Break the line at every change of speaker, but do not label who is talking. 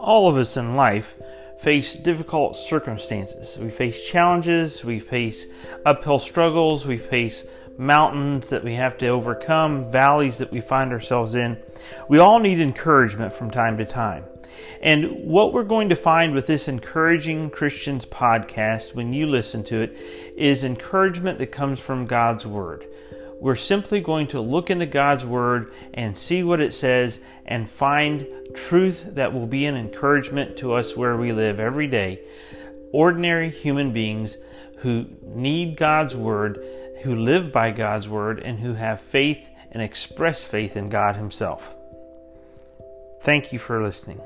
all of us in life face difficult circumstances. We face challenges, we face uphill struggles, we face mountains that we have to overcome, valleys that we find ourselves in. We all need encouragement from time to time. And what we're going to find with this Encouraging Christians podcast when you listen to it is encouragement that comes from God's Word. We're simply going to look into God's Word and see what it says and find truth that will be an encouragement to us where we live every day. Ordinary human beings who need God's Word, who live by God's Word, and who have faith and express faith in God Himself. Thank you for listening.